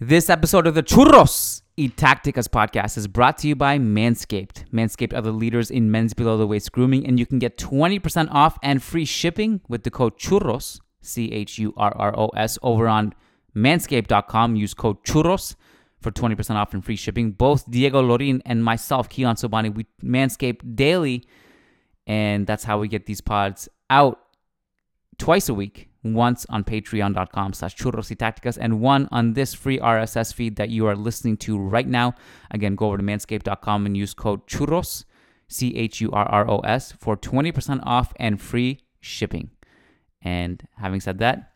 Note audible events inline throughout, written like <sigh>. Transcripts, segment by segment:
This episode of the Churros y Tacticas podcast is brought to you by Manscaped. Manscaped are the leaders in men's below the waist grooming, and you can get 20% off and free shipping with the code CHURROS, C H U R R O S, over on manscaped.com. Use code CHURROS for 20% off and free shipping. Both Diego Lorijn and myself, Kiyan Sobhani, we manscape daily, and that's how we get these pods out twice a week once on patreon.com slash churros y tacticas and one on this free rss feed that you are listening to right now. Again go over to manscaped.com and use code churros c-h-u-r-r-o-s for 20% off and free shipping. And having said that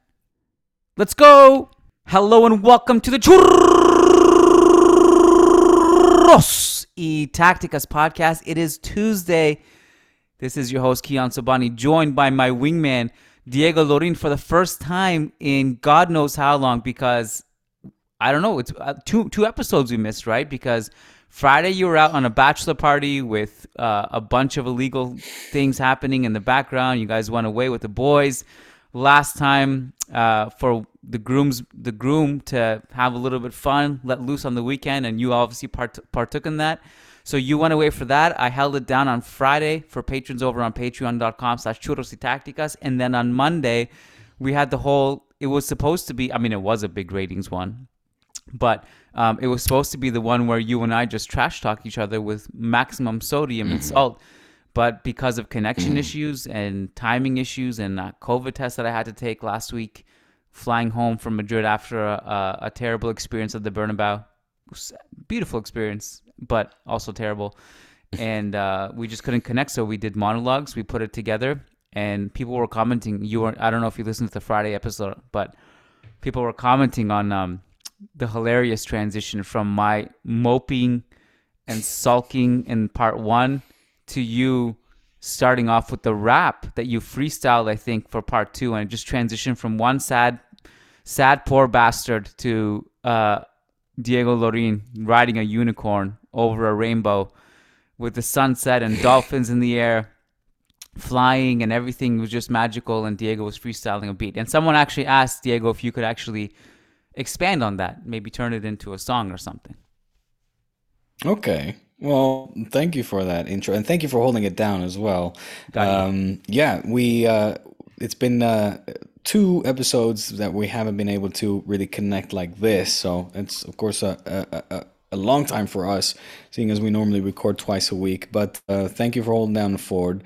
let's go! Hello and welcome to the churros y tacticas podcast. It is tuesday. This is your host kiyan sobhani joined by my wingman Diego Lorijn for the first time in God knows how long because I don't know. It's uh, two two episodes we missed, right? Because Friday you were out on a bachelor party with uh, a bunch of illegal things happening in the background. You guys went away with the boys. Last time uh, for the grooms, the groom to have a little bit fun, let loose on the weekend, and you obviously part- partook in that. So you went away for that. I held it down on Friday for patrons over on patreon.com slash churros y tacticas. And then on Monday, we had the whole, it was supposed to be, I mean, it was a big ratings one, but um, it was supposed to be the one where you and I just trash talk each other with maximum sodium and <clears throat> salt. But because of connection issues and timing issues and a COVID test that I had to take last week, flying home from Madrid after a, a, a terrible experience at the Bernabeu, beautiful experience, but also terrible. And uh, we just couldn't connect, so we did monologues. We put it together, and people were commenting. You were I don't know if you listened to the Friday episode, but people were commenting on um, the hilarious transition from my moping and sulking in part one to you starting off with the rap that you freestyled, I think, for part two, and just transitioned from one sad, sad poor bastard to uh, Diego Lorijn riding a unicorn over a rainbow with the sunset and dolphins in the air flying and everything was just magical and Diego was freestyling a beat. And someone actually asked Diego if you could actually expand on that, maybe turn it into a song or something. Okay. Well, thank you for that intro, and thank you for holding it down as well. Um, yeah, we uh, it's been uh, two episodes that we haven't been able to really connect like this, so it's of course a a, a, a long time for us, seeing as we normally record twice a week. But uh, thank you for holding down the fort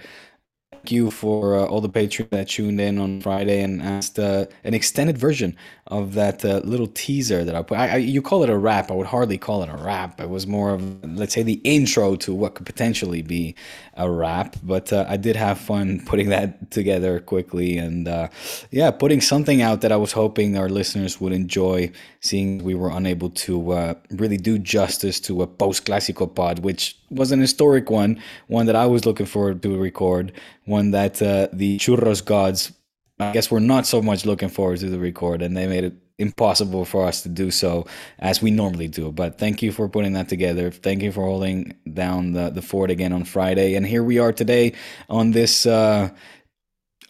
thank you for uh, all the patrons that tuned in on Friday and asked uh, an extended version of that uh, little teaser that I put. I, I, you call it a rap. I would hardly call it a rap. It was more of, let's say, the intro to what could potentially be a wrap. But uh, I did have fun <laughs> putting that together quickly and, uh, yeah, putting something out that I was hoping our listeners would enjoy. Seeing we were unable to uh, really do justice to a post classical pod, which was an historic one, one that I was looking forward to record, one that uh, the churros gods, I guess, were not so much looking forward to the record, and they made it impossible for us to do so as we normally do. But thank you for putting that together. Thank you for holding down the, the fort again on Friday. And here we are today on this. Uh,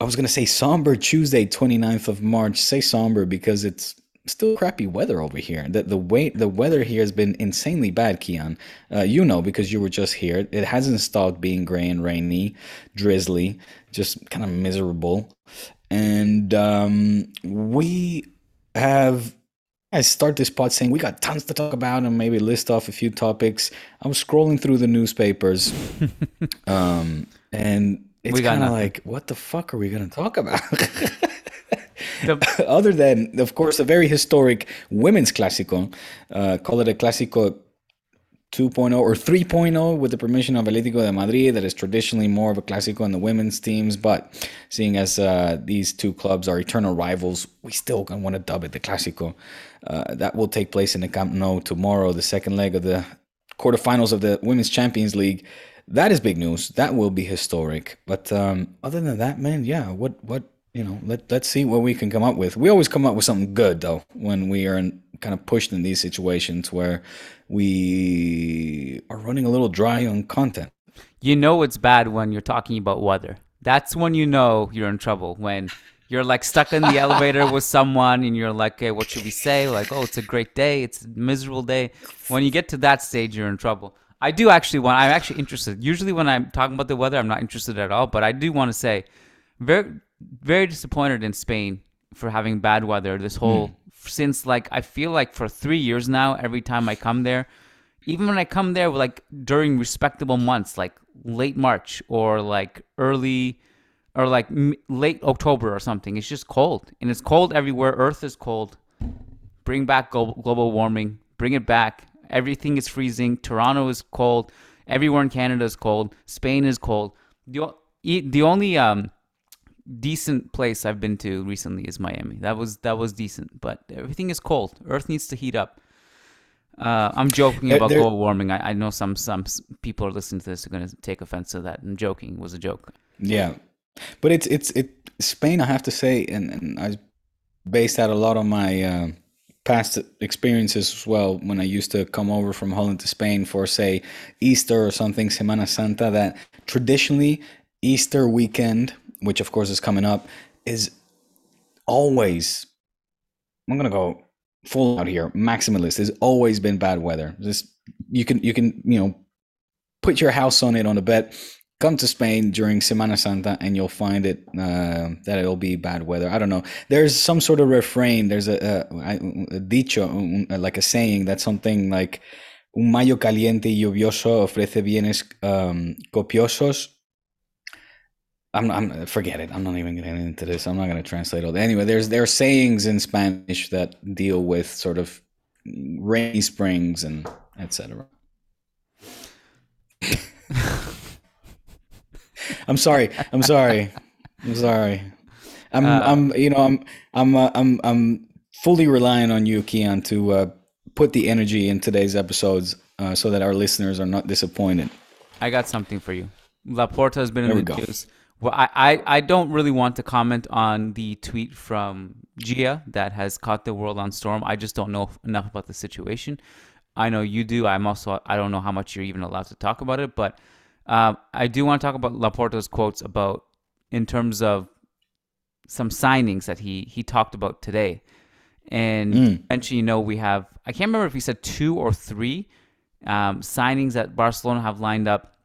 I was going to say somber Tuesday, 29th of March. Say somber because it's still crappy weather over here. The the way the weather here has been insanely bad, Kiyan. Uh, you know because you were just here. It hasn't stopped being gray and rainy, drizzly, just kind of miserable. And um, we have I start this pod saying we got tons to talk about and maybe list off a few topics. I was scrolling through the newspapers, <laughs> um, and it's kind of like, what the fuck are we going to talk about? <laughs> the- <laughs> Other than, of course, a very historic women's Clásico, uh, call it a Clásico 2.0 or 3.0 with the permission of Atlético de Madrid that is traditionally more of a Clásico in the women's teams but seeing as uh, these two clubs are eternal rivals we still want to dub it the Clásico. Uh, that will take place in the Camp Nou tomorrow the second leg of the quarterfinals of the Women's Champions League. That is big news. That will be historic. But um, other than that man yeah what what you know let, let's see what we can come up with. We always come up with something good though when we are in, kind of pushed in these situations where we are running a little dry on content. You know it's bad when you're talking about weather. That's when you know you're in trouble. When you're like stuck in the <laughs> elevator with someone and you're like, okay, what should we say? Like, oh, it's a great day. It's a miserable day. When you get to that stage, you're in trouble. I do actually want, I'm actually interested. Usually when I'm talking about the weather, I'm not interested at all. But I do want to say, very, very disappointed in Spain for having bad weather this whole mm since like I feel like for three years now, every time I come there, even when I come there like during respectable months, like late March or like early or like m- late October or something, it's just cold and it's cold everywhere. Earth is cold. Bring back global warming. Bring it back. Everything is freezing. Toronto is cold. Everywhere in Canada is cold. Spain is cold. The, the only um, decent place I've been to recently is Miami. That was that was decent, but everything is cold. Earth needs to heat up. Uh, I'm joking about there, global warming. I, I, know some some people are listening to this are going to take offense to that. I'm joking. It was a joke. Yeah, but it's it's it Spain. I have to say, and, and I based that a lot on my uh, past experiences as well. When I used to come over from Holland to Spain for say Easter or something, Semana Santa. That traditionally Easter weekend which of course is coming up, is always I'm gonna go full out here. Maximalist has always been bad weather. Just you can you can you know put your house on it on a bet. Come to Spain during Semana Santa and you'll find it uh, that it'll be bad weather. I don't know. There's some sort of refrain. There's a, a, a dicho, like a saying that's something like un mayo caliente y lluvioso ofrece bienes um, copiosos I'm, I'm forget it. I'm not even getting into this. I'm not going to translate all that. Anyway, there's there are sayings in Spanish that deal with sort of rainy springs and etc. <laughs> I'm sorry. I'm sorry. I'm sorry. I'm uh, I'm you know I'm I'm uh, I'm I'm fully relying on you, Kiyan, to uh, put the energy in today's episodes uh, so that our listeners are not disappointed. I got something for you. Laporta has been in the news well, I, I, I don't really want to comment on the tweet from Gia that has caught the world on storm. I just don't know enough about the situation. I know you do. I'm also I don't know how much you're even allowed to talk about it, but uh, I do want to talk about Laporta's quotes about in terms of some signings that he he talked about today. And mm. eventually, you know, we have I can't remember if he said two or three um, signings that Barcelona have lined up,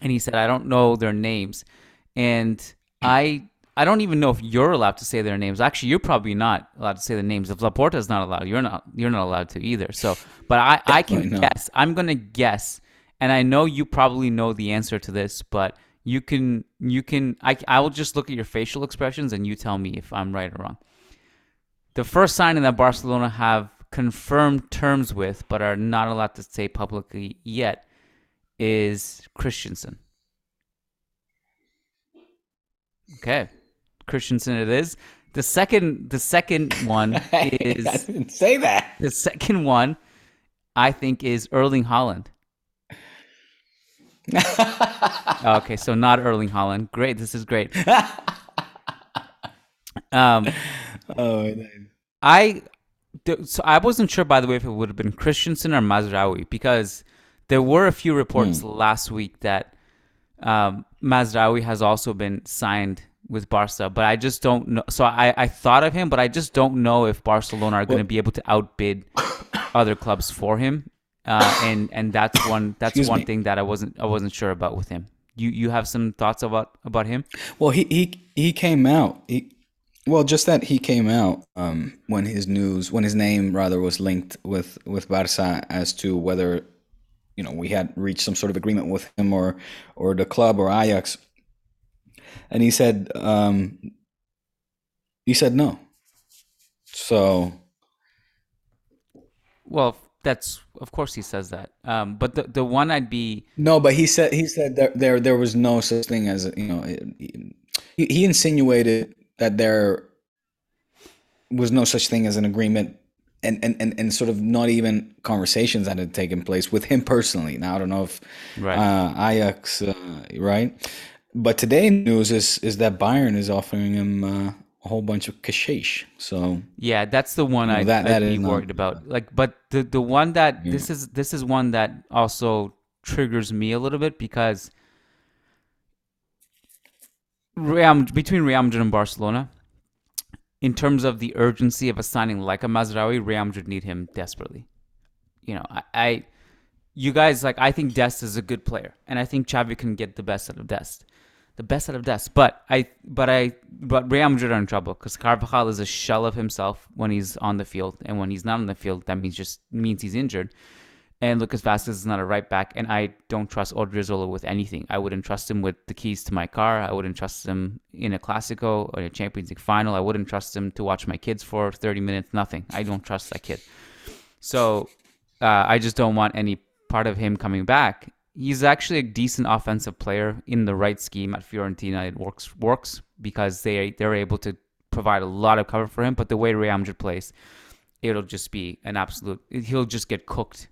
and he said I don't know their names and I I don't even know if you're allowed to say their names. Actually, you're probably not allowed to say the names. If Laporta is not allowed, you're not you're not allowed to either. So, but I I can not. guess. I'm gonna guess, and I know you probably know the answer to this, but you can you can I I will just look at your facial expressions and you tell me if I'm right or wrong. The first signing that Barcelona have confirmed terms with, but are not allowed to say publicly yet, is Christensen. Okay, Christensen it is. The second, the second one <laughs> is. I didn't say that. The second one, I think, is Erling Haaland. <laughs> okay, so not Erling Haaland. Great, this is great. <laughs> um, oh, I so I wasn't sure by the way if it would have been Christensen or Mazraoui because there were a few reports mm. last week that um, Mazraoui has also been signed with Barca, but I just don't know. So I, I thought of him, but I just don't know if Barcelona are going to be able to outbid <coughs> other clubs for him. Uh, and and that's <coughs> one that's Excuse one me. thing that I wasn't I wasn't sure about with him. You you have some thoughts about about him? Well, he he he came out. He, well, just that he came out um, when his news, when his name rather was linked with with Barca as to whether you know we had reached some sort of agreement with him or or the club or Ajax, and he said um, he said no. So, well, that's of course he says that. Um, but the the one I'd be no, but he said he said there there, there was no such thing as you know. He, he insinuated that there was no such thing as an agreement and, and, and, and sort of not even conversations that had taken place with him personally. Now I don't know if right. uh, Ajax, uh, right? But today news is is that Bayern is offering him uh, a whole bunch of cashish. So yeah, that's the one you know, I that, I'd be worried not, about. Like, but the the one that this is this is one that also triggers me a little bit because Real, between Real Madrid and Barcelona, in terms of the urgency of a signing like a Mazraoui, Real Madrid need him desperately. You know, I, I, you guys like I think Dest is a good player, and I think Xavi can get the best out of Dest the best out of Dest. But I, but I, but Real Madrid are in trouble because Carvajal is a shell of himself when he's on the field, and when he's not on the field, that means just means he's injured. And Lucas Vazquez is not a right back, and I don't trust Odriozola with anything. I wouldn't trust him with the keys to my car. I wouldn't trust him in a Clásico or a Champions League final. I wouldn't trust him to watch my kids for 30 minutes. Nothing. I don't trust that kid. So uh, I just don't want any part of him coming back he's actually a decent offensive player in the right scheme at Fiorentina. It works works because they they're able to provide a lot of cover for him. But the way Real Madrid plays, it'll just be an absolute. He'll just get cooked,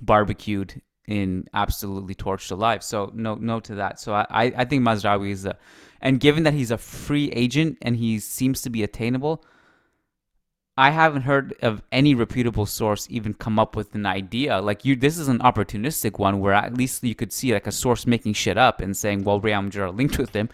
barbecued, in absolutely torched alive. So no no to that. So I I think Mazraoui is a, and given that he's a free agent and he seems to be attainable. I haven't heard of any reputable source even come up with an idea. Like you, this is an opportunistic one where at least you could see like a source making shit up and saying, "Well, Real Madrid are linked with him."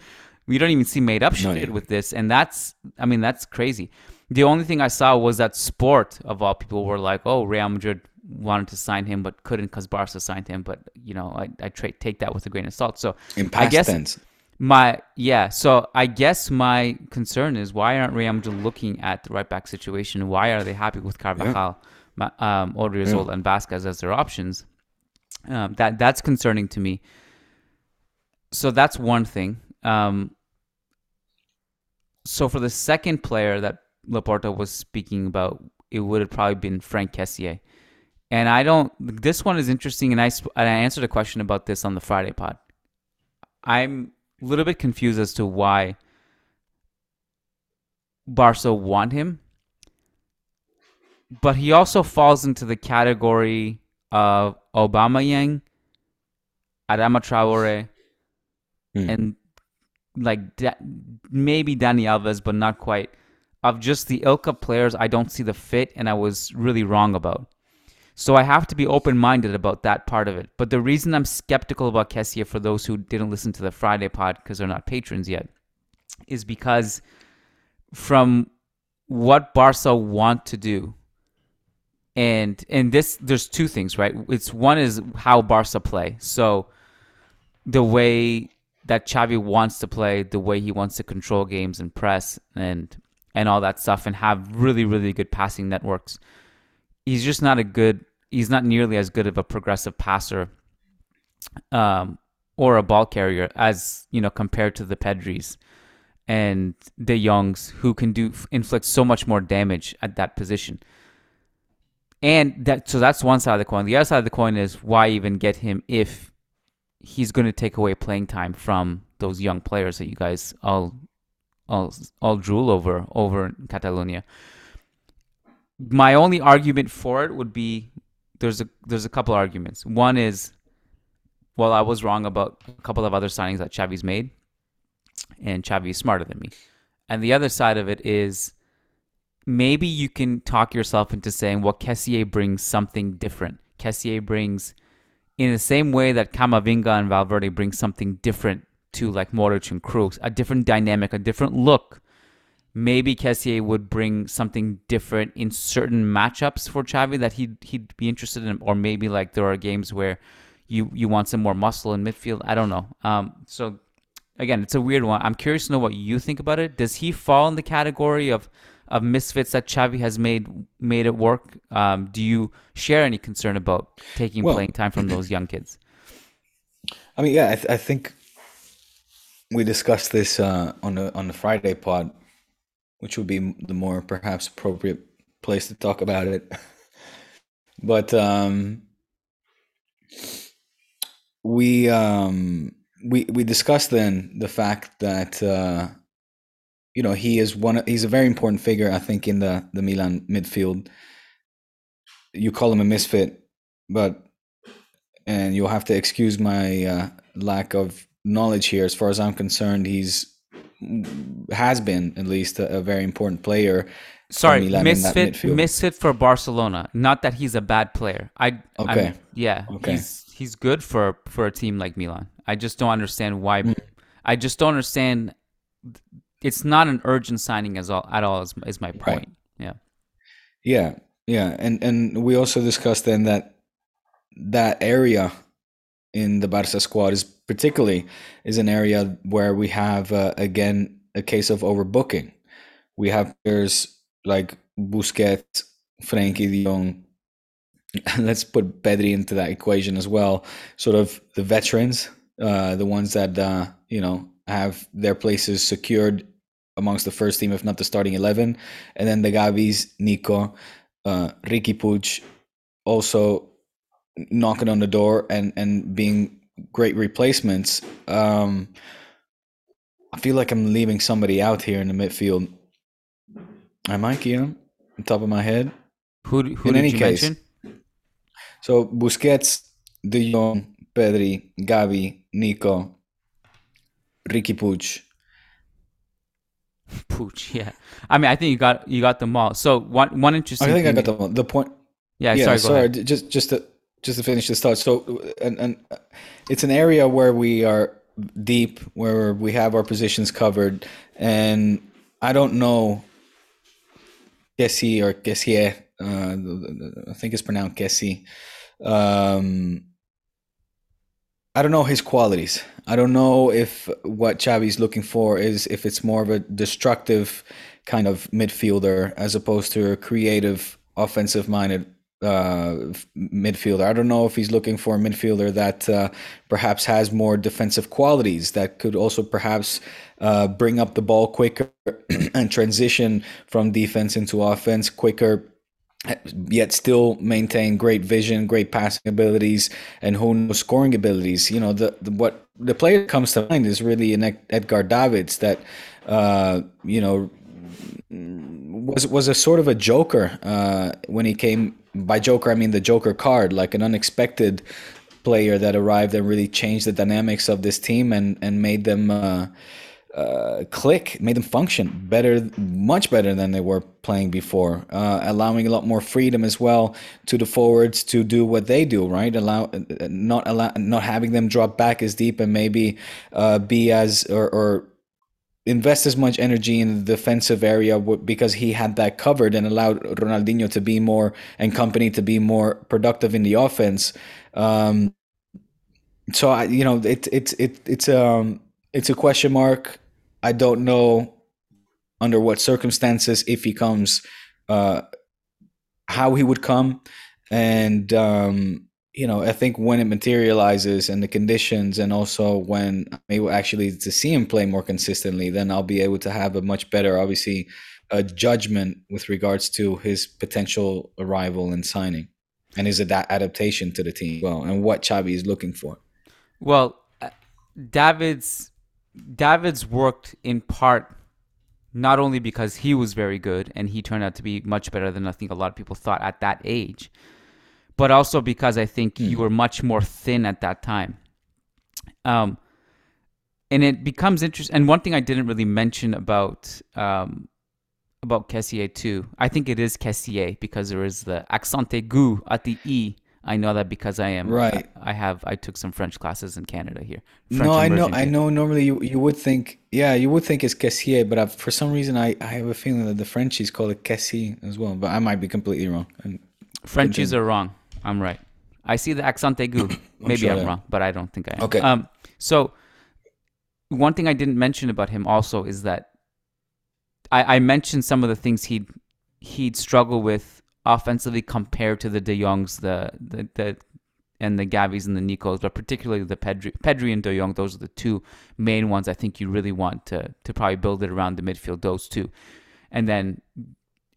We don't even see made up shit no, yeah. with this, and that's, I mean, that's crazy. The only thing I saw was that Sport of all people were like, "Oh, Real Madrid wanted to sign him but couldn't because Barca signed him." But you know, I I tra- take that with a grain of salt. So in past I guess, tense. My yeah, so I guess my concern is why aren't Real Madrid looking at the right back situation? Why are they happy with Carvajal, yeah. um, Odriozola, yeah. and Vazquez as their options? Um, that that's concerning to me. So that's one thing. Um, so for the second player that Laporta was speaking about, it would have probably been Franck Kessié. And I don't. This one is interesting, and I and I answered a question about this on the Friday pod. I'm a little bit confused as to why Barca want him. But he also falls into the category of Aubameyang, Adama Traore, mm. and like da- maybe Dani Alves, but not quite. Of just the ilk of players, I don't see the fit, and I was really wrong about. So I have to be open minded about that part of it. But the reason I'm skeptical about Kessié, for those who didn't listen to the Friday pod because they're not patrons yet, is because from what Barca want to do, and and this there's two things, right? It's one is how Barca play. So the way that Xavi wants to play, the way he wants to control games and press and and all that stuff, and have really really good passing networks. He's just not a good he's not nearly as good of a progressive passer um, or a ball carrier as you know compared to the Pedris and the Youngs who can do inflict so much more damage at that position. And that so that's one side of the coin. The other side of the coin is why even get him if he's going to take away playing time from those young players that you guys all all all drool over over in Catalonia. My only argument for it would be there's a there's a couple arguments. One is, well, I was wrong about a couple of other signings that Xavi's made, and Xavi is smarter than me. And the other side of it is, maybe you can talk yourself into saying, well, Kessié brings something different. Kessié brings, in the same way that Camavinga and Valverde bring something different to like Modric and Kroos, a different dynamic, a different look. Maybe Kessié would bring something different in certain matchups for Xavi that he'd he'd be interested in, or maybe like there are games where you you want some more muscle in midfield. I don't know. Um, so again, it's a weird one. I'm curious to know what you think about it. Does he fall in the category of of misfits that Xavi has made made it work? Um, do you share any concern about taking well, playing time from <clears throat> those young kids? I mean, yeah, I, th- I think we discussed this uh, on the on the Friday pod, which would be the more perhaps appropriate place to talk about it. <laughs> but um, we um, we we discussed then the fact that uh, you know he is one. He's a very important figure, I think, in the the Milan midfield. You call him a misfit, but and you'll have to excuse my uh, lack of knowledge here. As far as I'm concerned, he's has been at least a, a very important player. Sorry, misfit, misfit for Barcelona. Not that he's a bad player. I okay, I'm, yeah, okay. He's he's good for for a team like Milan. I just don't understand why. Mm. I just don't understand. It's not an urgent signing as all at all. Is, is my point. Right. Yeah. Yeah, yeah, and and we also discussed then that that area in the Barca squad is particularly is an area where we have uh, again a case of overbooking. We have players like Busquets, Frenkie De Jong. <laughs> Let's put Pedri into that equation as well. Sort of the veterans, uh, the ones that uh, you know have their places secured amongst the first team, if not the starting eleven, and then the Gavis, Nico, uh, Riqui Puig, also knocking on the door and and being great replacements. Um, I feel like I'm leaving somebody out here in the midfield. Am I, Kiyan? On top of my head. Who, who in any case, mention? So Busquets, De Jong, Pedri, Gavi, Nico, Riqui Puig. <laughs> Pooch, yeah. I mean, I think you got you got them all. So one one interesting. I think I got them all. The point. Yeah, yeah. Sorry, sorry. Just just to just to finish this thought. So, and and it's an area where we are deep, where we have our positions covered, and I don't know Kessie or Kessie. Uh, I think it's pronounced Kessie. Um, I don't know his qualities. I don't know if what Xavi's looking for is if it's more of a destructive kind of midfielder as opposed to a creative, offensive-minded uh, midfielder. I don't know if he's looking for a midfielder that uh, perhaps has more defensive qualities that could also perhaps uh, bring up the ball quicker <clears throat> and transition from defense into offense quicker. Yet still maintain great vision, great passing abilities, and who knows scoring abilities. You know, the, the what the player comes to mind is really an Edgar Davids that uh, you know was was a sort of a joker uh, when he came by Joker, I mean the Joker card, like an unexpected player that arrived and really changed the dynamics of this team and and made them uh, uh, click, made them function better, much better than they were playing before, uh, allowing a lot more freedom as well to the forwards to do what they do, right? Allow not allow not having them drop back as deep and maybe uh, be as or, or invest as much energy in the defensive area because he had that covered and allowed Ronaldinho to be more and company to be more productive in the offense. Um, so I, you know, it's it, it, it's um it's a question mark. I don't know under what circumstances if he comes, uh, how he would come, and um, you know, I think when it materializes and the conditions, and also when I'm able actually to see him play more consistently, then I'll be able to have a much better, obviously, a judgment with regards to his potential arrival and signing, and his ad- adaptation to the team, well, and what Xavi is looking for. Well, uh, Davids Davids worked in part not only because he was very good and he turned out to be much better than I think a lot of people thought at that age but also because I think mm. you were much more thin at that time. Um, and it becomes interesting. And one thing I didn't really mention about um, about Kessié too. I think it is Kessié because there is the accent aigu at the e. I know that because I am Right. I, I have I took some French classes in Canada here. French no, I know, immersion I know. Normally, you you would think, yeah, you would think it's Cassier, but I've, for some reason, I, I have a feeling that the Frenchies call it Cassie as well. But I might be completely wrong. And Frenchies are wrong. I'm right. I see the accent aigu. <coughs> Maybe sure I'm wrong, but I don't think I am. Okay. Um. So one thing I didn't mention about him also is that I, I mentioned some of the things he'd he'd struggle with offensively compared to the De Jongs, the the, the and the Gavis and the Nicos, but particularly the Pedri, Pedri and De Jong. Those are the two main ones I think you really want to to probably build it around the midfield. Those two, and then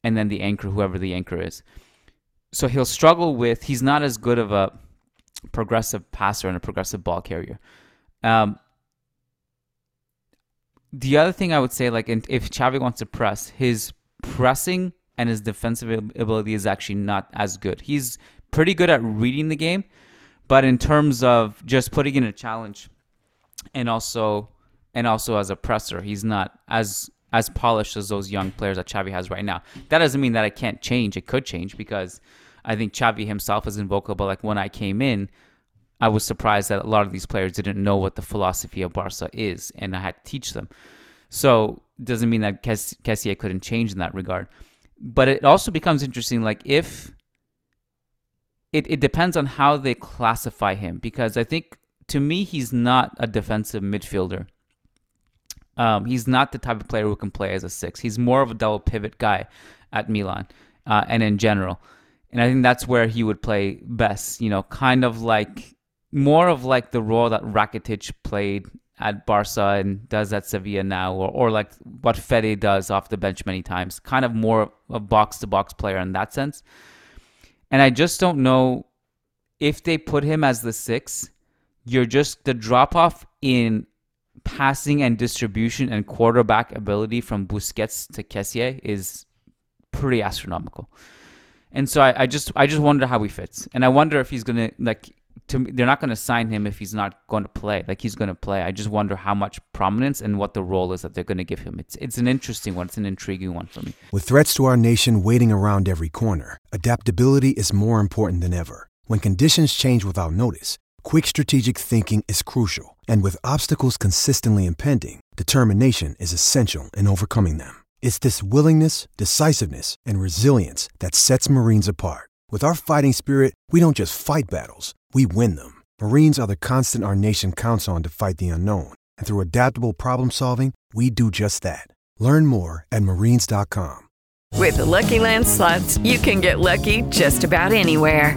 and then the anchor, whoever the anchor is. So he'll struggle with. He's not as good of a progressive passer and a progressive ball carrier. Um, the other thing I would say, like, if Xavi wants to press, his pressing and his defensive ability is actually not as good. He's pretty good at reading the game, but in terms of just putting in a challenge, and also and also as a presser, he's not as as polished as those young players that Xavi has right now. That doesn't mean that it can't change. It could change because I think Xavi himself is invocable. Like when I came in, I was surprised that a lot of these players didn't know what the philosophy of Barca is, and I had to teach them. So doesn't mean that Kes- Kessié couldn't change in that regard. But it also becomes interesting, like if it, it depends on how they classify him, because I think to me he's not a defensive midfielder. Um, he's not the type of player who can play as a six. He's more of a double pivot guy at Milan uh, and in general. And I think that's where he would play best, you know, kind of like more of like the role that Rakitic played at Barca and does at Sevilla now, or, or like what Fede does off the bench many times, kind of more a box to box player in that sense. And I just don't know if they put him as the six, you're just the drop off in passing and distribution and quarterback ability from Busquets to Kessié is pretty astronomical. And so I, I just I just wonder how he fits, and I wonder if he's gonna like. To they're not gonna sign him if he's not going to play. Like he's gonna play. I just wonder how much prominence and what the role is that they're gonna give him. It's it's an interesting one. It's an intriguing one for me. With threats to our nation waiting around every corner, adaptability is more important than ever. When conditions change without notice, quick strategic thinking is crucial. And with obstacles consistently impending, determination is essential in overcoming them. It's this willingness, decisiveness, and resilience that sets Marines apart. With our fighting spirit, we don't just fight battles, we win them. Marines are the constant our nation counts on to fight the unknown. And through adaptable problem solving, we do just that. Learn more at marines.com. With the Lucky Land slots, you can get lucky just about anywhere.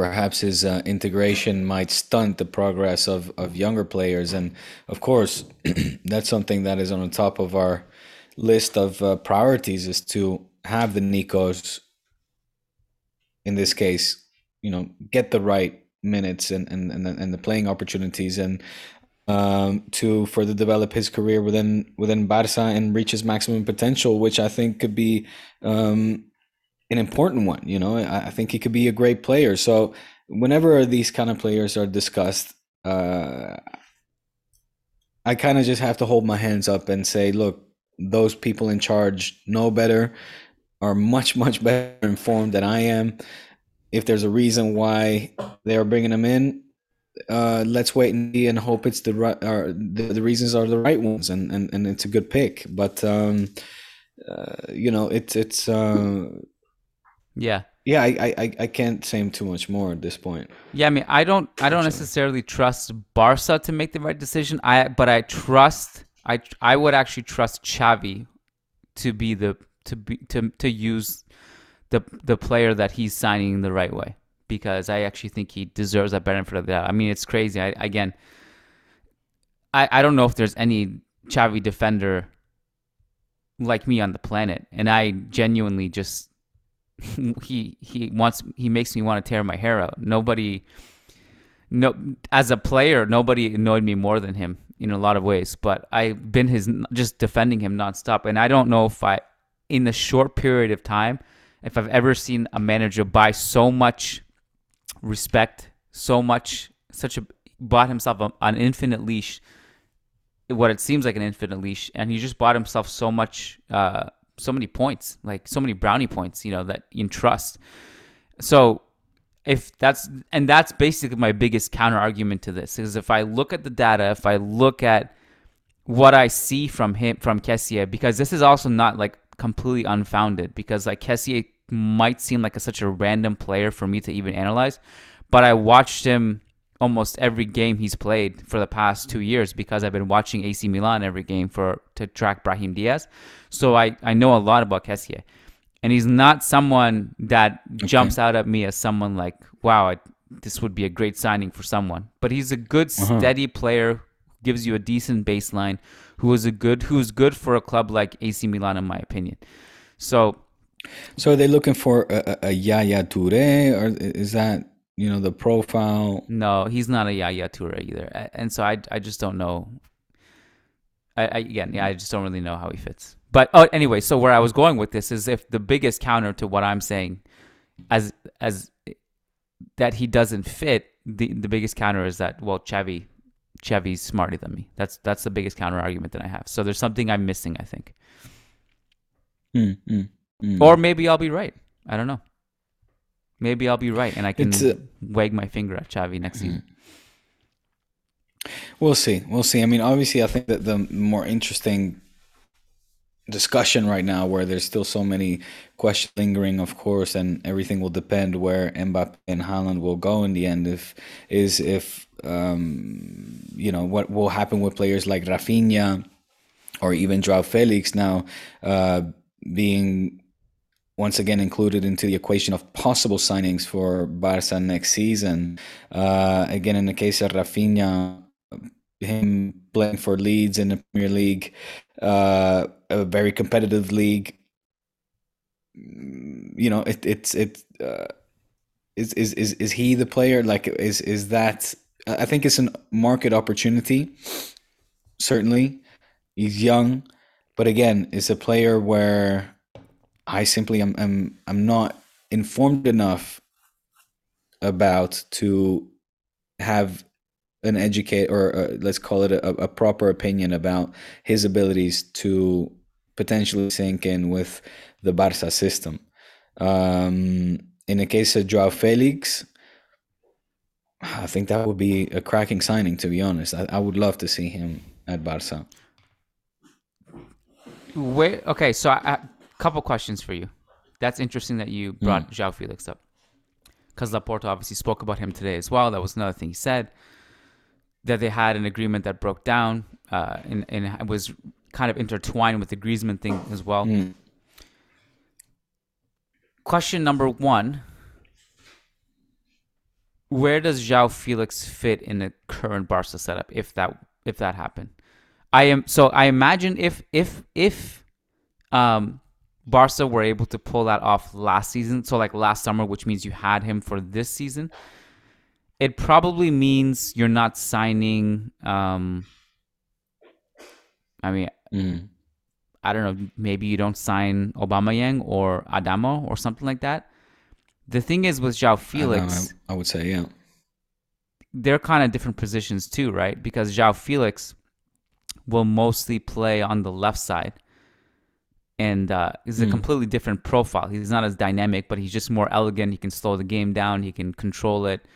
perhaps his uh, integration might stunt the progress of of younger players, and of course <clears throat> that's something that is on the top of our list of uh, priorities is to have the Nicos in this case, you know, get the right minutes and and and, and the playing opportunities and um, to further develop his career within within Barca and reach his maximum potential, which I think could be um, an important one. You know, I, I think he could be a great player. So whenever these kind of players are discussed, uh, I kind of just have to hold my hands up and say, look, those people in charge know better, are much much better informed than I am. If there's a reason why they are bringing them in, uh, let's wait and see and hope it's the right or the, the reasons are the right ones and, and, and it's a good pick. But um, uh, you know, it's it's uh, Yeah. yeah, I, I I can't say too much more at this point. Yeah, I mean, I don't, I don't necessarily trust Barca to make the right decision. I, but I trust, I, I would actually trust Xavi to be the, to be, to, to use the, the player that he's signing the right way because I actually think he deserves that benefit of the doubt. I mean, it's crazy. I, again, I, I don't know if there's any Xavi defender like me on the planet, and I genuinely just <laughs> he he wants he makes me want to tear my hair out. Nobody, no, as a player, nobody annoyed me more than him in a lot of ways. But I've been his just defending him nonstop, and I don't know if I, in a short period of time, if I've ever seen a manager buy so much respect, so much such a bought himself a, an infinite leash what it seems like an infinite leash, and he just bought himself so much, uh, so many points, like so many brownie points, you know, that in trust. So if that's and that's basically my biggest counter argument to this is if I look at the data, if I look at what I see from him from Kessié, because this is also not like completely unfounded, because like Kessié might seem like a, such a random player for me to even analyze, but I watched him almost every game he's played for the past two years because I've been watching AC Milan every game for to track Brahim Diaz. So I, I know a lot about Kessié. And he's not someone that okay. jumps out at me as someone like, wow, I, this would be a great signing for someone. But he's a good, uh-huh. steady player, gives you a decent baseline, who is a good, who's good for a club like AC Milan, in my opinion. So, so are they looking for a, a, a Yaya Toure, or is that you know the profile. No, he's not a Yaya Toure either, and so I I just don't know. I, I again, yeah, I just don't really know how he fits. But oh, anyway, so where I was going with this is if the biggest counter to what I'm saying, as as that he doesn't fit, the the biggest counter is that well, Xavi Xavi's smarter than me. That's that's the biggest counter argument that I have. So there's something I'm missing, I think. Mm, mm, mm. Or maybe I'll be right. I don't know. Maybe I'll be right and I can uh, wag my finger at Xavi next season. We'll see. We'll see. I mean, obviously, I think that the more interesting discussion right now, where there's still so many questions lingering, of course, and everything will depend where Mbappe and Haaland will go in the end. If is if um, you know what will happen with players like Rafinha or even Joao Felix now uh, being once again included into the equation of possible signings for Barca next season. Uh, again, in the case of Rafinha, him playing for Leeds in the Premier League, uh, a very competitive league. You know, it, it's it. Uh, is, is is is he the player? Like, is is that? I think it's a market opportunity. Certainly, he's young, but again, it's a player where I simply am, am I'm not informed enough about to have an educate or uh, let's call it a, a, proper opinion about his abilities to potentially sink in with the Barca system. Um, in the case of Joao Felix, I think that would be a cracking signing. To be honest, I, I would love to see him at Barca. Wait, okay, so I, couple questions for you. That's interesting that you brought mm. Joao Felix up. Because Laporta obviously spoke about him today as well. That was another thing he said. That they had an agreement that broke down uh, and, and was kind of intertwined with the Griezmann thing as well. Mm. Question number one Where does Joao Felix fit in the current Barca setup if that if that happened? I am so I imagine if if if um Barca were able to pull that off last season, so like last summer, which means you had him for this season, it probably means you're not signing. Um, I mean, mm. I don't know. Maybe you don't sign Aubameyang or Adama or something like that. The thing is with Joao Felix, I, I would say yeah, they're kind of different positions too, right? Because Joao Felix will mostly play on the left side and uh, he's a mm. completely different profile. He's not as dynamic, but he's just more elegant. He can slow the game down. He can control it.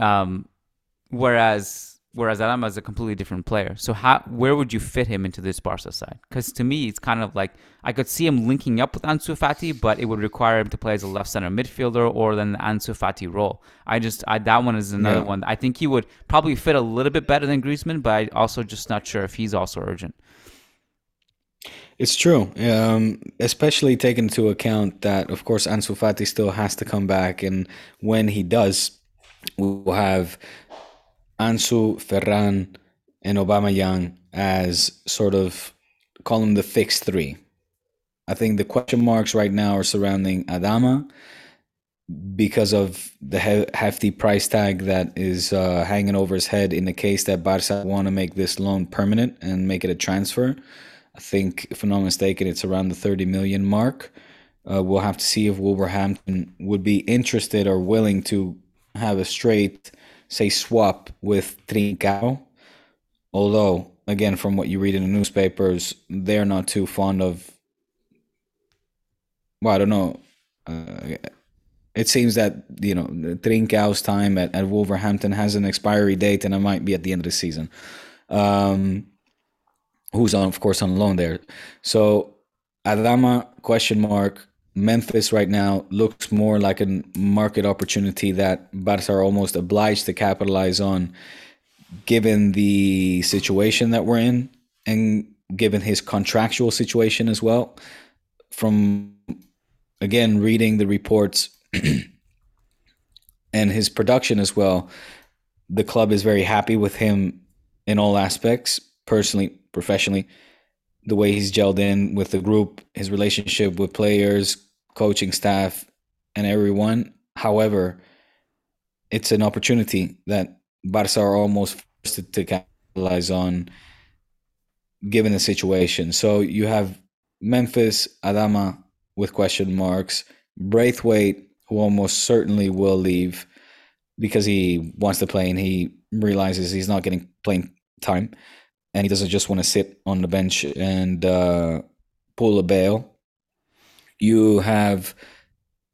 Um, whereas whereas Adama is a completely different player. So how where would you fit him into this Barca side? Because to me, it's kind of like I could see him linking up with Ansu Fati, but it would require him to play as a left center midfielder or then the Ansu Fati role. I just I, that one is another yeah. one. I think he would probably fit a little bit better than Griezmann, but I also just not sure if he's also urgent. It's true, um, especially taking into account that, of course, Ansu Fati still has to come back, and when he does, we'll have Ansu, Ferran, and Aubameyang as sort of call them the fixed three. I think the question marks right now are surrounding Adama because of the hefty price tag that is uh, hanging over his head in the case that Barca want to make this loan permanent and make it a transfer. I think, if I'm not mistaken, it's around the 30 million mark. Uh, we'll have to see if Wolverhampton would be interested or willing to have a straight, say, swap with Trincao. Although, again, from what you read in the newspapers, they're not too fond of. Well, I don't know. Uh, it seems that you know Trincao's time at, at Wolverhampton has an expiry date, and it might be at the end of the season. Um, who's on, of course, on loan there. So Adama question mark. Memphis right now looks more like a market opportunity that Barca are almost obliged to capitalize on, given the situation that we're in and given his contractual situation as well. From again reading the reports <clears throat> and his production as well, the club is very happy with him in all aspects, personally, professionally, the way he's gelled in with the group, his relationship with players, coaching staff, and everyone. However, it's an opportunity that Barca are almost forced to capitalize on given the situation. So you have Memphis, Adama with question marks, Braithwaite, who almost certainly will leave because he wants to play and he realizes he's not getting playing time and he doesn't just want to sit on the bench and uh, pull a Bale. You have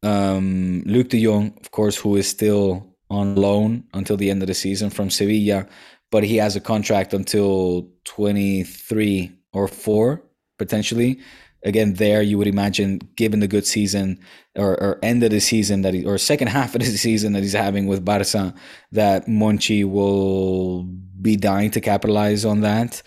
um, Luuk de Jong, of course, who is still on loan until the end of the season from Sevilla, but he has a contract until 23 or 4 potentially again there you would imagine given the good season or, or end of the season that he, or second <laughs> half of the season that he's having with Barca that Monchi will be dying to capitalize on that.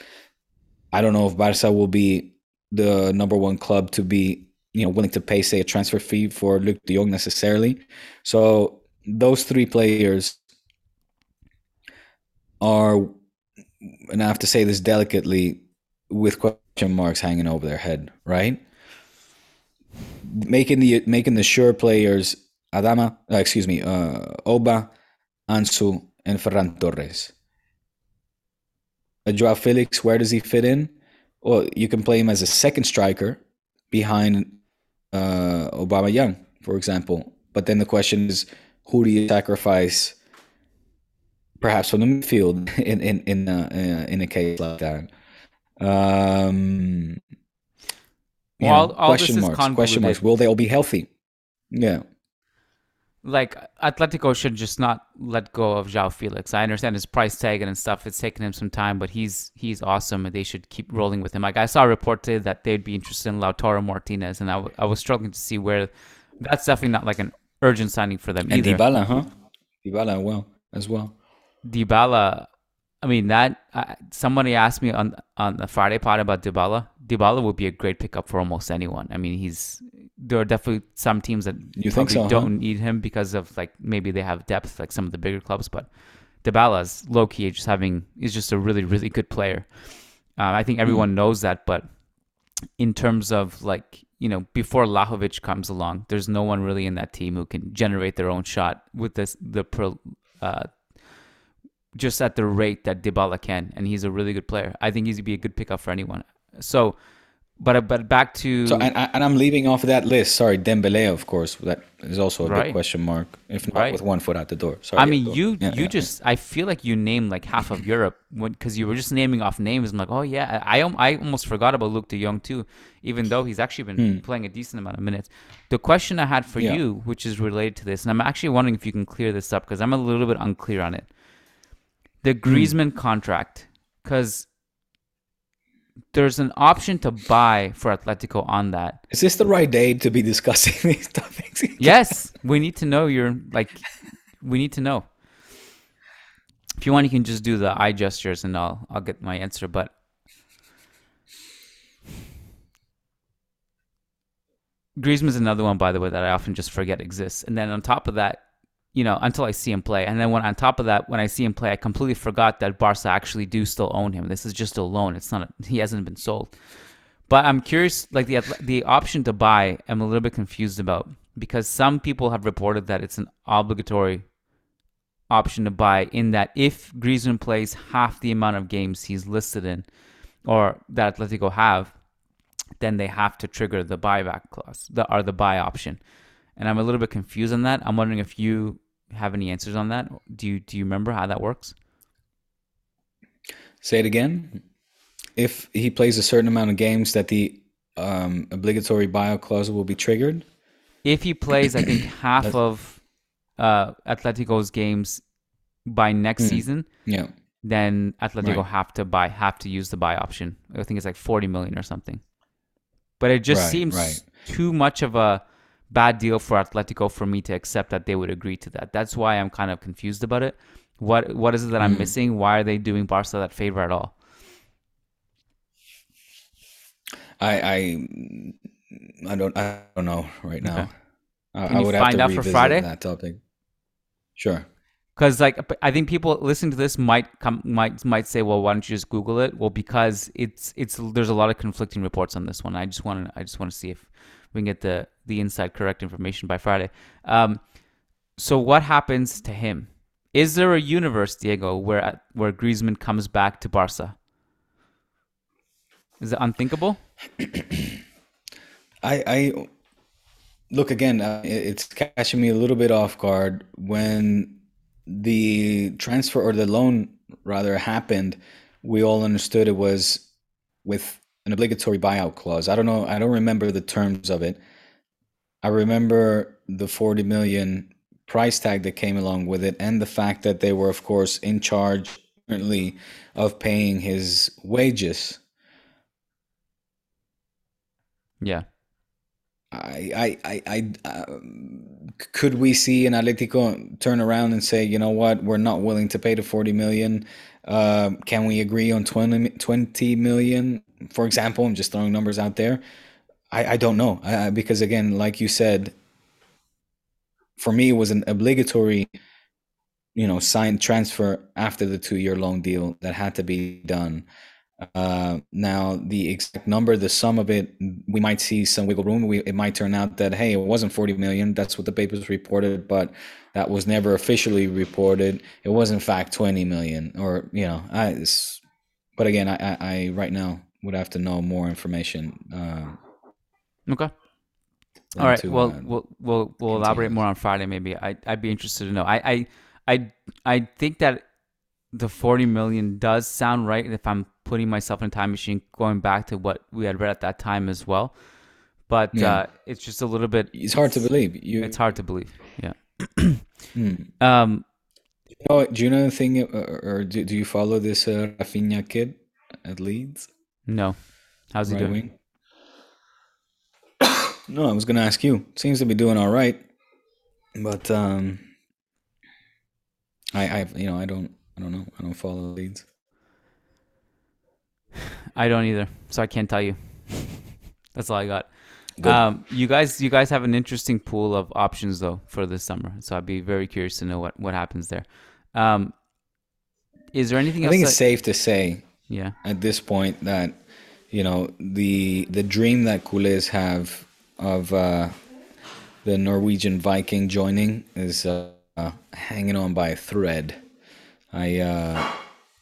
I don't know if Barca will be the number one club to be you know willing to pay say a transfer fee for Luuk de Jong necessarily. So those three players are and I have to say this delicately with marks hanging over their head, right? Making the making the sure players Adama, uh, excuse me, uh, Oba, Ansu, and Ferran Torres. Joao Felix, where does he fit in? Well, you can play him as a second striker behind uh, Jong, for example. But then the question is, who do you sacrifice? Perhaps from the midfield <laughs> in in in uh, uh in a case like that. Um, well, all, all question marks. Question marks. Will they all be healthy? Yeah. Like Atletico should just not let go of Joao Felix. I understand his price tag and stuff. It's taken him some time, but he's he's awesome, and they should keep rolling with him. Like I saw a report today that they'd be interested in Lautaro Martinez, and I, w- I was struggling to see where. That's definitely not like an urgent signing for them and either. Dybala, huh? Dybala, well as well. Dybala, I mean that uh, somebody asked me on on the Friday pod about Dybala. Dybala would be a great pickup for almost anyone. I mean, he's there are definitely some teams that you probably so, don't huh? need him because of like maybe they have depth like some of the bigger clubs, but Dybala's low key just having is just a really really good player. Uh, I think everyone mm. knows that, but in terms of like you know before Vlahovic comes along, there's no one really in that team who can generate their own shot with this the pro, uh, just at the rate that Dybala can, and he's a really good player. I think he's be a good pickup for anyone. So, but but back to so and, and I'm leaving off that list. Sorry, Dembele, of course, that is also a right. big question mark. If not right. with one foot out the door. Sorry. I mean, you yeah, you yeah, just yeah. I feel like you named like half of Europe because you were just naming off names. I'm like, oh yeah, I I almost forgot about Luuk De Jong too, even though he's actually been hmm. playing a decent amount of minutes. The question I had for you, which is related to this, and I'm actually wondering if you can clear this up because I'm a little bit unclear on it the hmm. Griezmann mm. contract because there's an option to buy for Atletico on that. Is this the right day to be discussing <laughs> these topics? yes, we need to know your like. We need to know. If you want, you can just do the eye gestures, and I'll I'll get my answer. But Griezmann's another one, by the way, that I often just forget exists. And then on top of that, you know, until I see him play. And then when on top of that, when I see him play, I completely forgot that Barca actually do still own him. This is just a loan. It's not. A, he hasn't been sold. But I'm curious, like the the option to buy, I'm a little bit confused about because some people have reported that it's an obligatory option to buy in that if Griezmann plays half the amount of games he's listed in or that Atletico have, then they have to trigger the buyback clause, the or the buy option. And I'm a little bit confused on that. I'm wondering if you have any answers on that. Do you do you remember how that works? Say it again. If he plays a certain amount of games, that the um, obligatory buyout clause will be triggered. If he plays, I think <clears throat> half of uh, Atletico's games by next Mm. season, Yeah. then Atletico Right. have to buy have to use the buy option. I think it's like 40 million or something. But it just Right, seems right. too much of a bad deal for Atletico for me to accept that they would agree to that. That's why I'm kind of confused about it. What what is it that I'm Mm. missing? Why are they doing Barca that favor at all? I I I don't I don't know right now. Okay. I, Can I would find have to out for revisit Friday? that topic. Sure. Because like I think people listening to this might come might might say, well, why don't you just Google it? Well, because it's it's there's a lot of conflicting reports on this one. I just want to I just want to see if we can get the the inside correct information by Friday. Um, so what happens to him? Is there a universe, Diego, where where Griezmann comes back to Barca? Is it unthinkable? <clears throat> I I look again. Uh, it's catching me a little bit off guard when the transfer or the loan rather happened. We all understood it was with an obligatory buyout clause. I don't know. I don't remember the terms of it. I remember the 40 million price tag that came along with it and the fact that they were of course in charge currently of paying his wages. Yeah. I, I, I, I um, could we see an Atletico turn around and say, you know what, we're not willing to pay the 40 million. Uh, can we agree on 20, 20 million? For example, I'm just throwing numbers out there. I, I don't know. Because again, like you said, for me, it was an obligatory, you know, signed transfer after the two year loan deal that had to be done. Uh, now the exact number, the sum of it, we might see some wiggle room. We, it might turn out that hey, it wasn't 40 million. That's what the papers reported, but that was never officially reported. It was in fact 20 million, or you know, I. But again, I, I, I right now would have to know more information. Uh, Okay. All right. well, uh, we'll we'll we'll elaborate more on Friday. Maybe I I'd be interested to know. I I I I think that the forty million does sound right if I'm putting myself in a time machine, going back to what we had read at that time as well. But Yeah. uh, it's just a little bit. it's hard to believe. You, It's hard to believe. Yeah. Hmm. <clears throat> Um. Oh, do you know the thing, or, or do, do you follow this uh, Rafinha kid at Leeds? No. How's he Right doing? wing? <coughs> no, I was gonna ask you. Seems to be doing all right, but um, I, I, you know, I don't, I don't know. I don't follow Leeds. <sighs> I don't either, so I can't tell you. <laughs> That's all I got. Good. Um, you guys, you guys have an interesting pool of options though for this summer, so I'd be very curious to know what what happens there. Um, is there anything I think it's that- safe to say yeah, at this point that you know the the dream that culés have of uh, the Norwegian Viking joining is uh, uh, hanging on by a thread. I uh,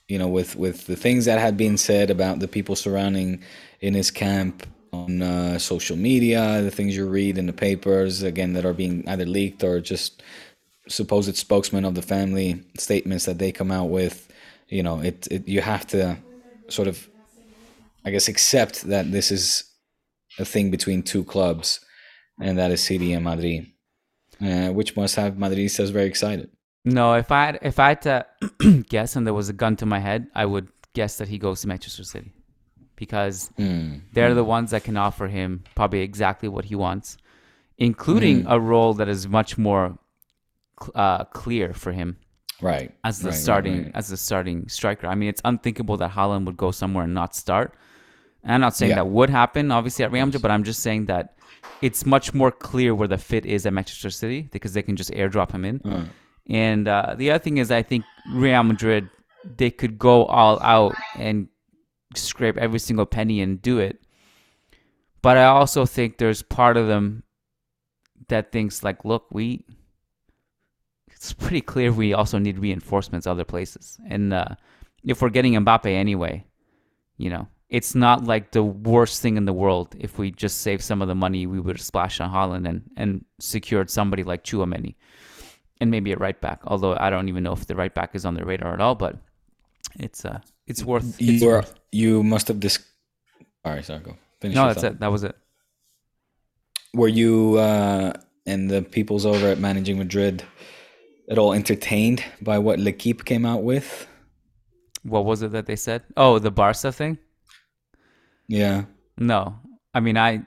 you know with with the things that had been said about the people surrounding in his camp on uh, social media, the things you read in the papers again that are being either leaked or just supposed spokesmen of the family statements that they come out with you know it, it you have to sort of i guess accept that this is a thing between two clubs and that is city and madrid uh, which must have madridistas very excited no. If I had, if I had to <clears throat> guess, and there was a gun to my head, I would guess that he goes to Manchester City because Hmm. they're the ones that can offer him probably exactly what he wants, including Hmm. a role that is much more uh, clear for him right as the right, right, starting right. as the starting striker. I mean, it's unthinkable that Haaland would go somewhere and not start. And I'm not saying Yeah. that would happen, obviously at Real Madrid, but I'm just saying that it's much more clear where the fit is at Manchester City because they can just airdrop him in. Uh, And uh, the other thing is, I think Real Madrid they could go all out and scrape every single penny and do it. But I also think there's part of them that thinks like, look, we it's pretty clear we also need reinforcements other places. And uh, if we're getting Mbappe anyway, you know, it's not like the worst thing in the world if we just save some of the money we would have splashed on Haaland and, and secured somebody like Chouameni and maybe a right back. Although I don't even know if the right back is on the radar at all, but it's uh it's worth. It's you, are, worth. you must have dis. All right, sorry, go. Finish No, that's thought. it. That was it. Were you uh, and the peoples over at Managing Madrid at all entertained by what L'Equipe came out with? What was it that they said? Oh, the Barca thing. Yeah, No, I mean I.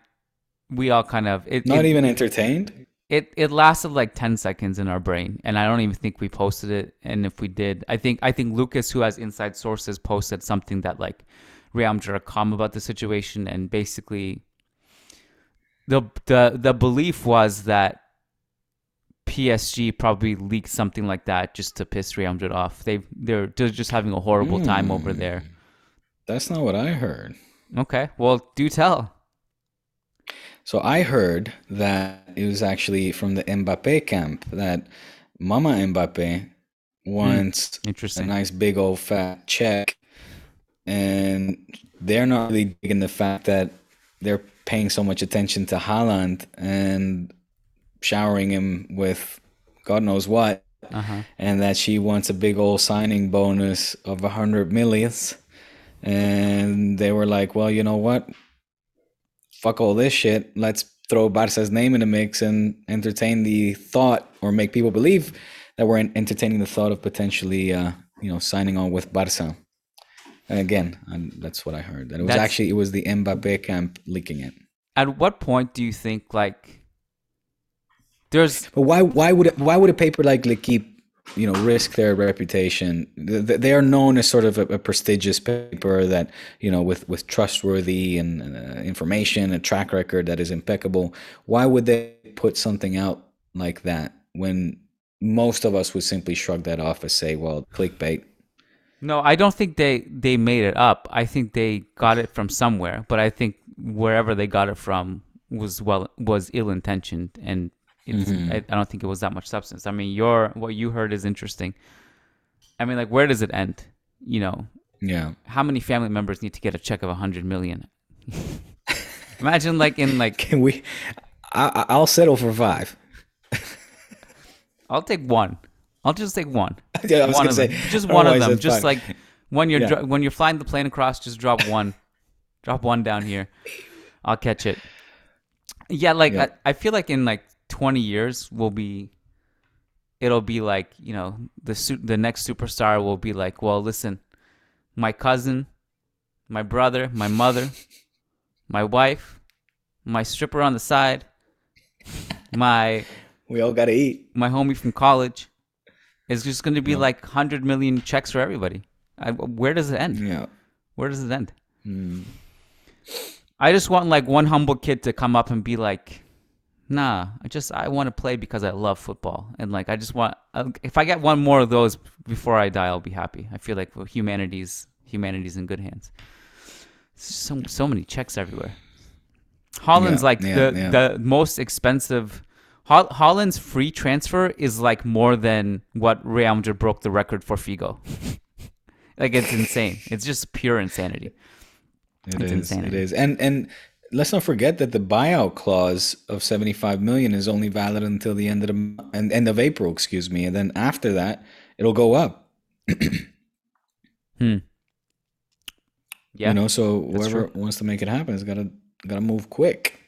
We all kind of it. not it, even entertained. it it lasted like 10 seconds in our brain and i don't even think we posted it and if we did i think i think lucas who has inside sources posted something that like Real Madrid are calm about the situation and basically the the the belief was that PSG probably leaked something like that just to piss Real Madrid off. They they're they're just having a horrible time over hmm. there. That's not what I heard. Okay, well, do tell. So I heard that it was actually from the Mbappe camp that Mama Mbappe hmm, wants a Interesting. nice big old fat check, and they're not really digging the fact that they're paying so much attention to Haaland and showering him with God knows what, Uh-huh. and that she wants a big old signing bonus of a hundred millions. And they were like, "Well, you know what? Fuck all this shit. Let's throw Barca's name in the mix and entertain the thought, or make people believe that we're entertaining the thought of potentially, uh, you know, signing on with Barca." And again, and that's what I heard. That it was That's- actually it was the Mbappe camp leaking it. At what point do you think like there's But why why would why would a paper like L'Equipe, you know, risk their reputation? Th- th- They are known as sort of a, a prestigious paper that you know with with trustworthy and uh, information, a track record that is impeccable. Why would they put something out like that when most of us would simply shrug that off and say, "Well, clickbait." No, I don't think they they made it up. I think they got it from somewhere, but I think wherever they got it from was well was ill intentioned, and Mm-hmm. I, I don't think it was that much substance. I mean, your what you heard is interesting. I mean, like, where does it end? You know, Yeah, how many family members need to get a check of a hundred million? <laughs> Imagine, like, in like, <laughs> can we? I, I'll settle for five. <laughs> I'll take one. I'll just take one. Yeah, I was one gonna say, them. just one of them. Just fine. like when you're Yeah. dro- when you're flying the plane across, just drop one, drop one down here. I'll catch it. Yeah, like Yeah. I, I feel like in like 20 years we'll be. It'll be like you know the su- the next superstar will be like, well, listen, my cousin, my brother, my mother, my wife, my stripper on the side, my <laughs> we all gotta eat. my homie from college. It's just going to be like 100 million checks for everybody. I, where does it end? Yeah. Where does it end? Hmm. I just want like one humble kid to come up and be like, "Nah, I just I want to play because I love football." And like I just want uh, if I get one more of those before I die, I'll be happy. I feel like well, humanity's humanity's in good hands. So so many checks everywhere. Haaland's Yeah, like yeah, the yeah. the most expensive. Hol- Haaland's free transfer is like more than what Real Madrid broke the record for Figo. <laughs> like it's insane. It's just pure insanity. It It's is. insanity. It is. And and let's not forget that the buyout clause of 75 million is only valid until the end of the m- and end of April, excuse me. And then after that, it'll go up. Hmm. Yeah. You know, so whoever wants to make it happen has got to got to move quick.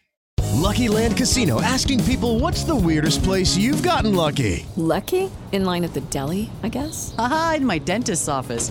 Lucky Land Casino asking people what's the weirdest place you've gotten lucky? Lucky? In line at the deli, I guess? Aha, in my dentist's office.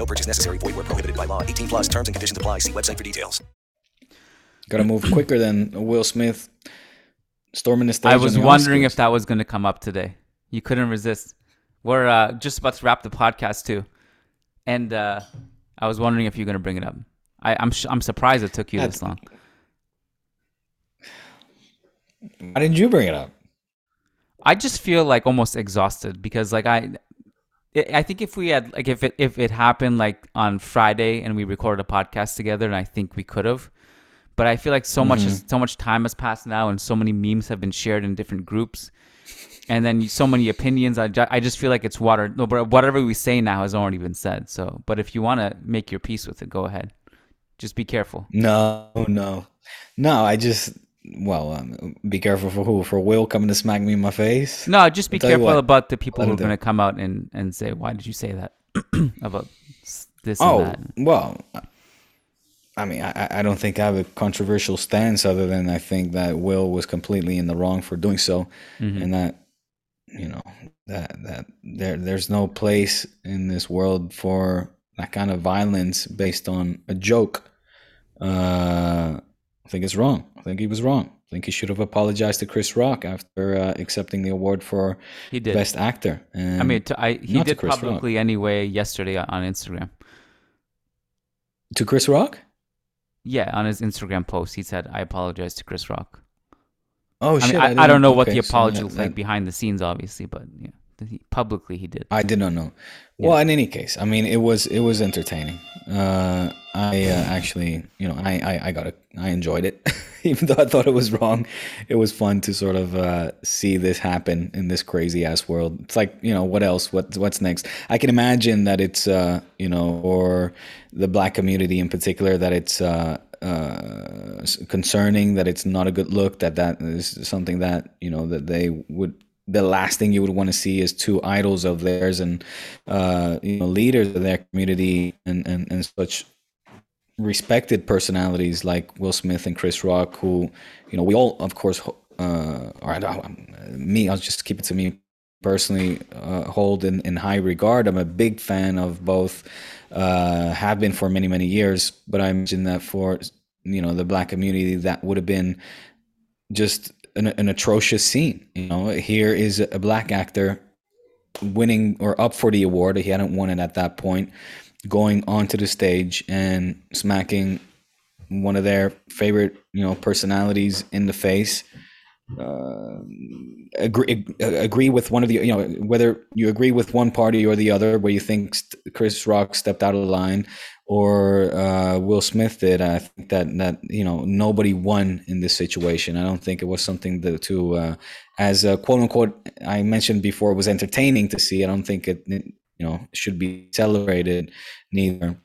No purchase necessary. Void where prohibited by law. 18 plus terms and conditions apply. See website for details. Gotta move quicker than Will Smith storming the stage. I was wondering Oscars. if that was going to come up today. You couldn't resist. We're uh, just about to wrap the podcast too, and uh, I was wondering if you're going to bring it up. I, I'm sh- I'm surprised it took you Yeah, this long. Why didn't you bring it up? I just feel like almost exhausted because like I, I think if we had like if it if it happened like on Friday and we recorded a podcast together, and I think we could have, but I feel like so much is, mm-hmm. so much time has passed now, and so many memes have been shared in different groups, and then so many opinions. I, ju- I just feel like it's water. No, but whatever we say now has already been said. So, but if you want to make your peace with it, go ahead. Just be careful. No, no, no. I just well, um, be careful for who? For Will coming to smack me in my face? No, just be I'll tell you careful what, about the people who are going to come out and, and say, "Why did you say that?" <clears throat> about this Oh and that. well, I mean, I, I don't think I have a controversial stance other than I think that Will was completely in the wrong for doing so, Mhm. and that you know that that there there's no place in this world for that kind of violence based on a joke. Uh, I think it's wrong. I think he was wrong. I think he should have apologized to Chris Rock after uh, accepting the award for He did. best actor. I mean, to, I, he did Chris Rock. publicly anyway yesterday on- Instagram. to Chris Rock. Yeah, on his Instagram post, he said, "I apologize to Chris Rock." Oh I shit! mean, I, I, don't know what okay, the so apology that- looks like behind the scenes, obviously, but yeah, he, publicly he did. I did not know. Well, in any case, I mean, it was it was entertaining. Uh, I uh, actually, you know, I I, I got it. I enjoyed it, <laughs> even though I thought it was wrong. It was fun to sort of uh, see this happen in this crazy ass world. It's like, you know, what else? What what's next? I can imagine that it's, uh, you know, or the black community in particular, that it's. Uh, uh, concerning that it's not a good look that that is something that you know that they would the last thing you would want to see is two idols of theirs and uh, you know leaders of their community and, and, and such respected personalities like Will Smith and Chris Rock, who you know we all of course uh, or I um, me I'll just keep it to me personally uh, hold in, in high regard. I'm a big fan of both, uh, have been for many many years, but I imagine that for you know the black community that would have been just an, an atrocious scene. You know, here is a black actor winning or up for the award. He hadn't won it at that point, going onto the stage and smacking one of their favorite, you know, personalities in the face. Uh, agree agree with one of the you know whether you agree with one party or the other where you think Chris Rock stepped out of line or uh, Will Smith did I think that that you know nobody won in this situation. I don't think it was something that to uh, as a quote unquote I mentioned before was entertaining to see. I don't think it you know should be celebrated neither.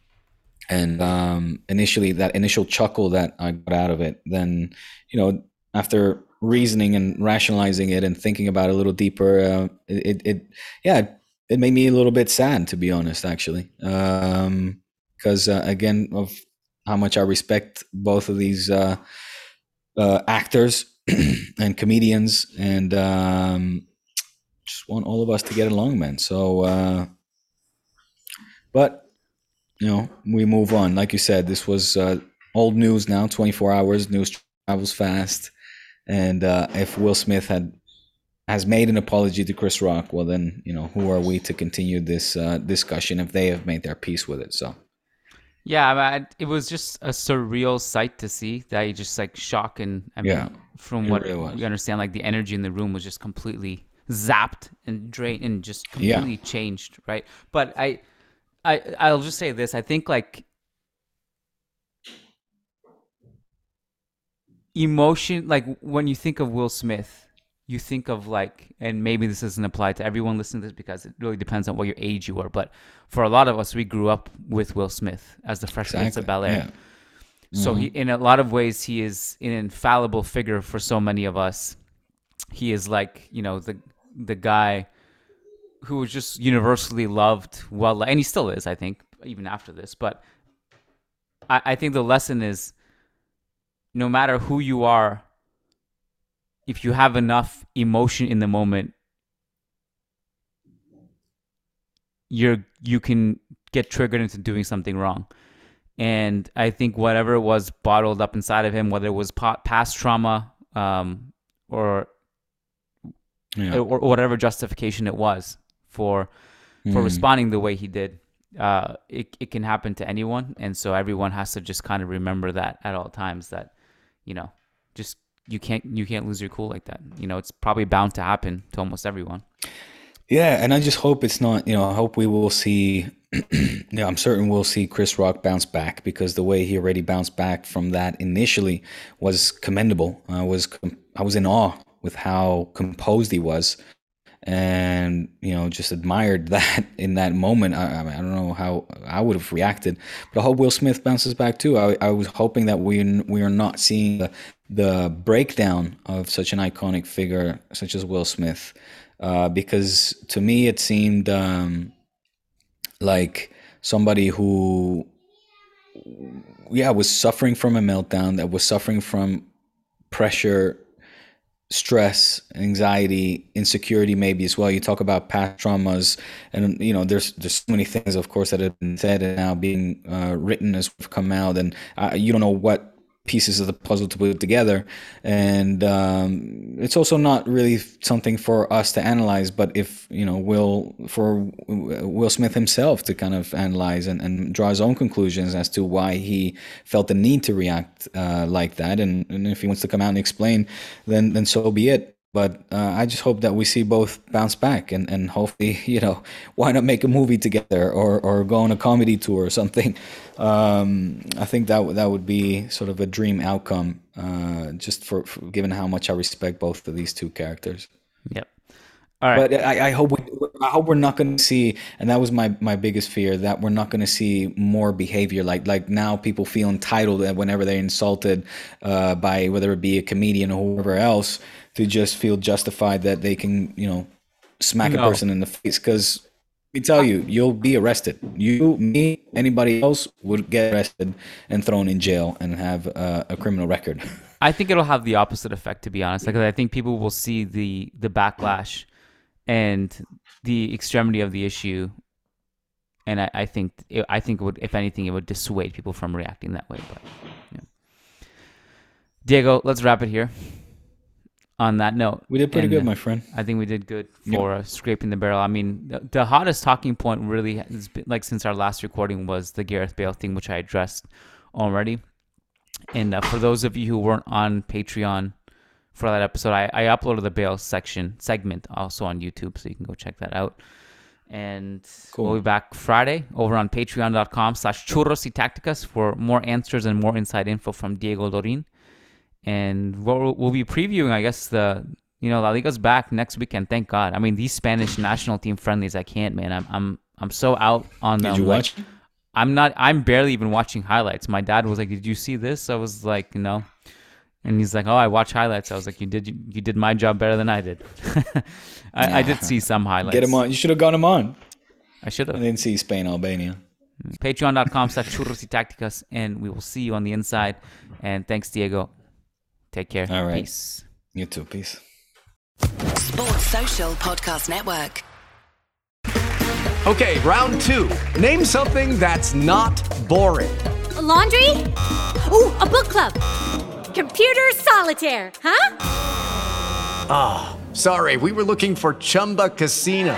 And um, initially that initial chuckle that I got out of it then you know after reasoning and rationalizing it and thinking about it a little deeper uh, it, it yeah it made me a little bit sad to be honest actually. Um because uh, again of how much i respect both of these uh, uh actors <clears throat> and comedians and um just want all of us to get along man. So uh but you know we move on. Like you said this was uh old news now 24 hours news travels fast. And uh, if Will Smith had has made an apology to Chris Rock, well then you know who are we to continue this uh, discussion if they have made their peace with it? So Yeah, I mean, it was just a surreal sight to see. That you just like shock and I mean, Yeah, from what really we understand, like the energy in the room was just completely zapped and drained and just Yeah. completely changed, right? But I, I, I'll just say this: I think like emotion, like when you think of Will Smith, you think of like, and maybe this doesn't apply to everyone listening to this because it really depends on what your age you are. But for a lot of us, we grew up with Will Smith as the Fresh Prince of Bel Air. yeah. So he, Mhm. in a lot of ways, he is an infallible figure for so many of us. He is like you know the the guy who was just universally loved, well, and he still is, I think, even after this. But I, I think the lesson is no matter who you are, if you have enough emotion in the moment, you're you can get triggered into doing something wrong. And I think whatever was bottled up inside of him, whether it was past trauma um, or, yeah. or whatever justification it was for for mm. responding the way he did, uh, it it can happen to anyone, and so everyone has to just kind of remember that at all times that you know just you can't you can't lose your cool like that. You know, it's probably bound to happen to almost everyone. Yeah, and I just hope it's not. You know, I hope we will see. <clears throat> yeah, I'm certain we'll see Chris Rock bounce back because the way he already bounced back from that initially was commendable. I was I was in awe with how composed he was, and you know just admired <laughs> that in that moment. I, I, don't know how I would have reacted, but I hope Will Smith bounces back too. I, I was hoping that we we are not seeing the, the breakdown of such an iconic figure such as Will Smith uh, because to me it seemed um, like somebody who, yeah, was suffering from a meltdown, that was suffering from pressure, stress, anxiety, insecurity, maybe as well. You talk about past traumas, and you know, there's there's so many things, of course, that have been said and now being uh, written as we've come out, and uh, you don't know what pieces of the puzzle to put together. And um, it's also not really something for us to analyze but if you know will for will smith himself to kind of analyze and, and draw his own conclusions as to why he felt the need to react uh, like that. And, and if he wants to come out and explain then then so be it but uh, I just hope that we see both bounce back and, and hopefully, <laughs> you know, why not make a movie together or, or go on a comedy tour or something. <laughs> Um, I think that that would be sort of a dream outcome, uh, just for, for, given how much I respect both of these two characters. Yep. All right. But I, I hope we, I hope we're not going to see, and that was my, my biggest fear that we're not going to see more behavior like like now people feel entitled that whenever they're insulted uh, by whether it be a comedian or whoever else to just feel justified that they can, you know, smack no. a person in the face. Because let me tell you, you'll be arrested. You, me, anybody else would get arrested and thrown in jail and have uh, a criminal record. <laughs> I think it'll have the opposite effect, to be honest. Like I think people will see the the backlash and the extremity of the issue, and I, I think it, I think it would, if anything, it would dissuade people from reacting that way. But yeah. Diego, let's wrap it here on that note. We did pretty and, good, my friend. I think we did good for uh, scraping the barrel. I mean, the, the, hottest talking point really has been like since our last recording was the Gareth Bale thing, which I addressed already. And uh, for those of you who weren't on Patreon for that episode, I, I uploaded the Bale section segment also on YouTube, so you can go check that out. And cool. we'll be back Friday over on patreon.com slash churros y tacticas for more answers and more inside info from Diego Lorijn and we'll, we'll be previewing, I guess the you know La Liga's back next weekend. Thank God. I mean these Spanish national team friendlies, I can't, man. I'm I'm I'm so out on them. Did you like, watch? I'm not. I'm barely even watching highlights. My dad was like, "Did you see this?" I was like, "No," and he's like, "Oh, I watch highlights." I was like, "You did. You, you did my job better than I did." <laughs> I, yeah. I, did see some highlights. Get him on. You should have got him on. I should have. I didn't see Spain Albania. Patreon.com slash churros y tacticas, and we will see you on the inside. And thanks, Diego. Take care. All right. Peace. You too. Peace. Sports Social Podcast Network. Okay, round two. Name something that's not boring. A laundry? Ooh, a book club. Computer solitaire, huh? Ah, oh, sorry. We were looking for Chumba Casino.